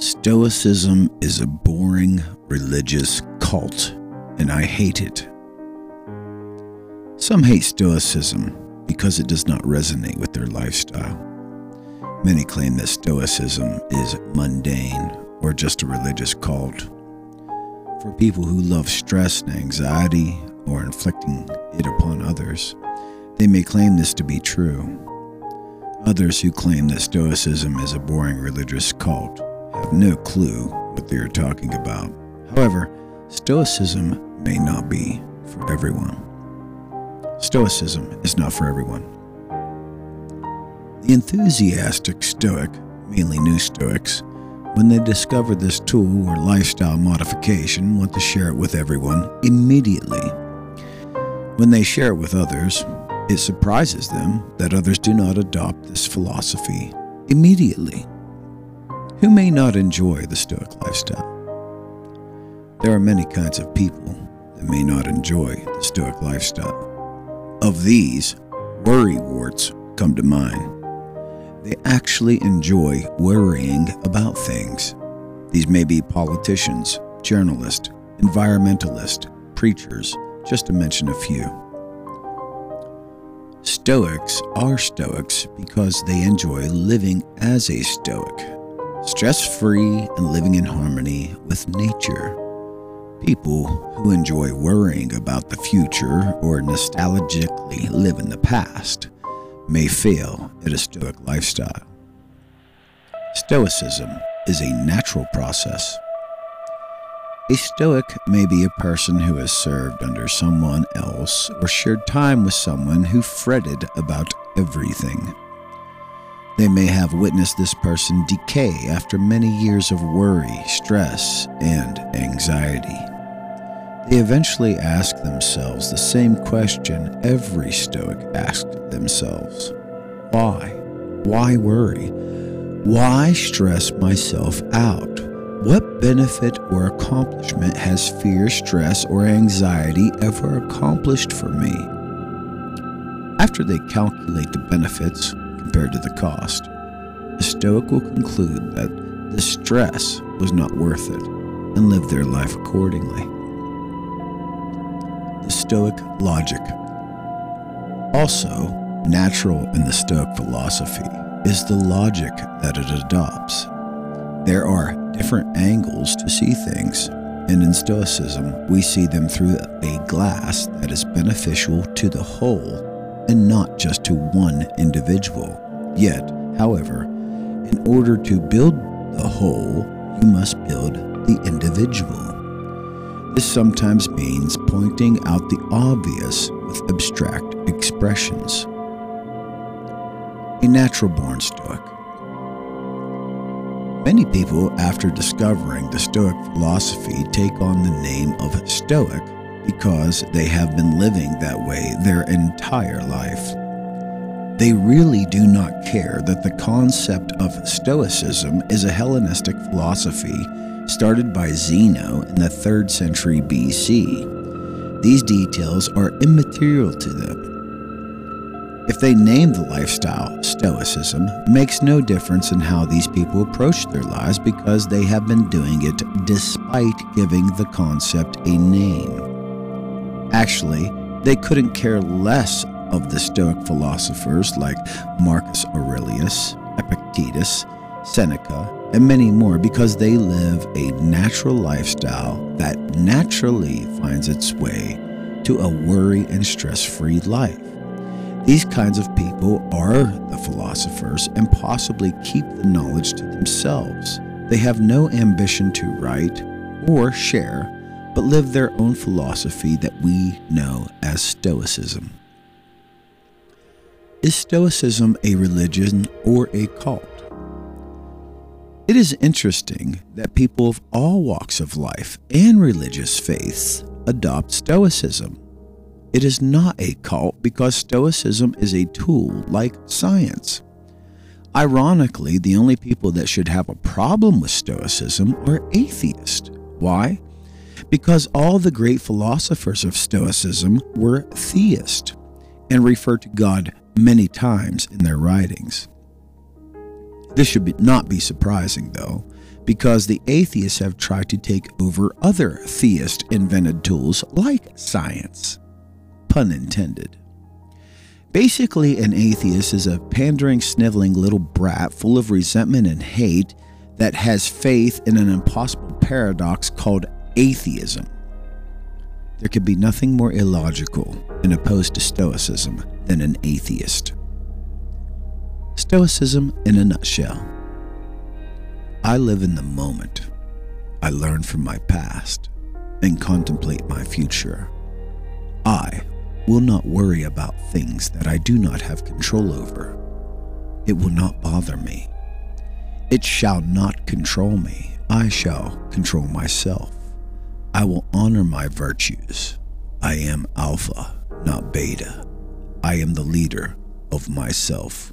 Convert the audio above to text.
Stoicism is a boring religious cult, and I hate it. Some hate Stoicism because it does not resonate with their lifestyle. Many claim that Stoicism is mundane or just a religious cult. For people who love stress and anxiety or inflicting it upon others, they may claim this to be true. Others who claim that Stoicism is a boring religious cult have no clue what they are talking about. However, Stoicism may not be for everyone. Stoicism is not for everyone. The enthusiastic Stoic, mainly new Stoics, when they discover this tool or lifestyle modification, want to share it with everyone immediately. When they share it with others, it surprises them that others do not adopt this philosophy immediately. Who may not enjoy the Stoic lifestyle? There are many kinds of people that may not enjoy the Stoic lifestyle. Of these, worry warts come to mind. They actually enjoy worrying about things. These may be politicians, journalists, environmentalists, preachers, just to mention a few. Stoics are Stoics because they enjoy living as a Stoic, stress free and living in harmony with nature. People who enjoy worrying about the future or nostalgically live in the past may fail at a Stoic lifestyle. Stoicism is a natural process a Stoic may be a person who has served under someone else or shared time with someone who fretted about everything. They may have witnessed this person decay after many years of worry, stress, and anxiety. They eventually ask themselves the same question every Stoic asked themselves Why? Why worry? Why stress myself out? What benefit or accomplishment has fear, stress, or anxiety ever accomplished for me? After they calculate the benefits compared to the cost, the Stoic will conclude that the stress was not worth it and live their life accordingly. The Stoic logic. Also, natural in the Stoic philosophy is the logic that it adopts. There are different angles to see things, and in Stoicism, we see them through a glass that is beneficial to the whole and not just to one individual. Yet, however, in order to build the whole, you must build the individual. This sometimes means pointing out the obvious with abstract expressions. A natural born Stoic. Many people, after discovering the Stoic philosophy, take on the name of Stoic because they have been living that way their entire life. They really do not care that the concept of Stoicism is a Hellenistic philosophy started by Zeno in the 3rd century BC. These details are immaterial to them if they name the lifestyle Stoicism, makes no difference in how these people approach their lives because they have been doing it despite giving the concept a name. Actually, they couldn't care less of the Stoic philosophers like Marcus Aurelius, Epictetus, Seneca, and many more because they live a natural lifestyle that naturally finds its way to a worry and stress free life. These kinds of people are the philosophers and possibly keep the knowledge to themselves. They have no ambition to write or share, but live their own philosophy that we know as Stoicism. Is Stoicism a religion or a cult? It is interesting that people of all walks of life and religious faiths adopt Stoicism. It is not a cult because Stoicism is a tool like science. Ironically, the only people that should have a problem with Stoicism are atheists. Why? Because all the great philosophers of Stoicism were theists and referred to God many times in their writings. This should be, not be surprising, though, because the atheists have tried to take over other theist invented tools like science. Pun intended. Basically, an atheist is a pandering, sniveling little brat full of resentment and hate that has faith in an impossible paradox called atheism. There could be nothing more illogical and opposed to Stoicism than an atheist. Stoicism in a nutshell. I live in the moment. I learn from my past and contemplate my future. I will not worry about things that I do not have control over. It will not bother me. It shall not control me. I shall control myself. I will honor my virtues. I am Alpha, not Beta. I am the leader of myself.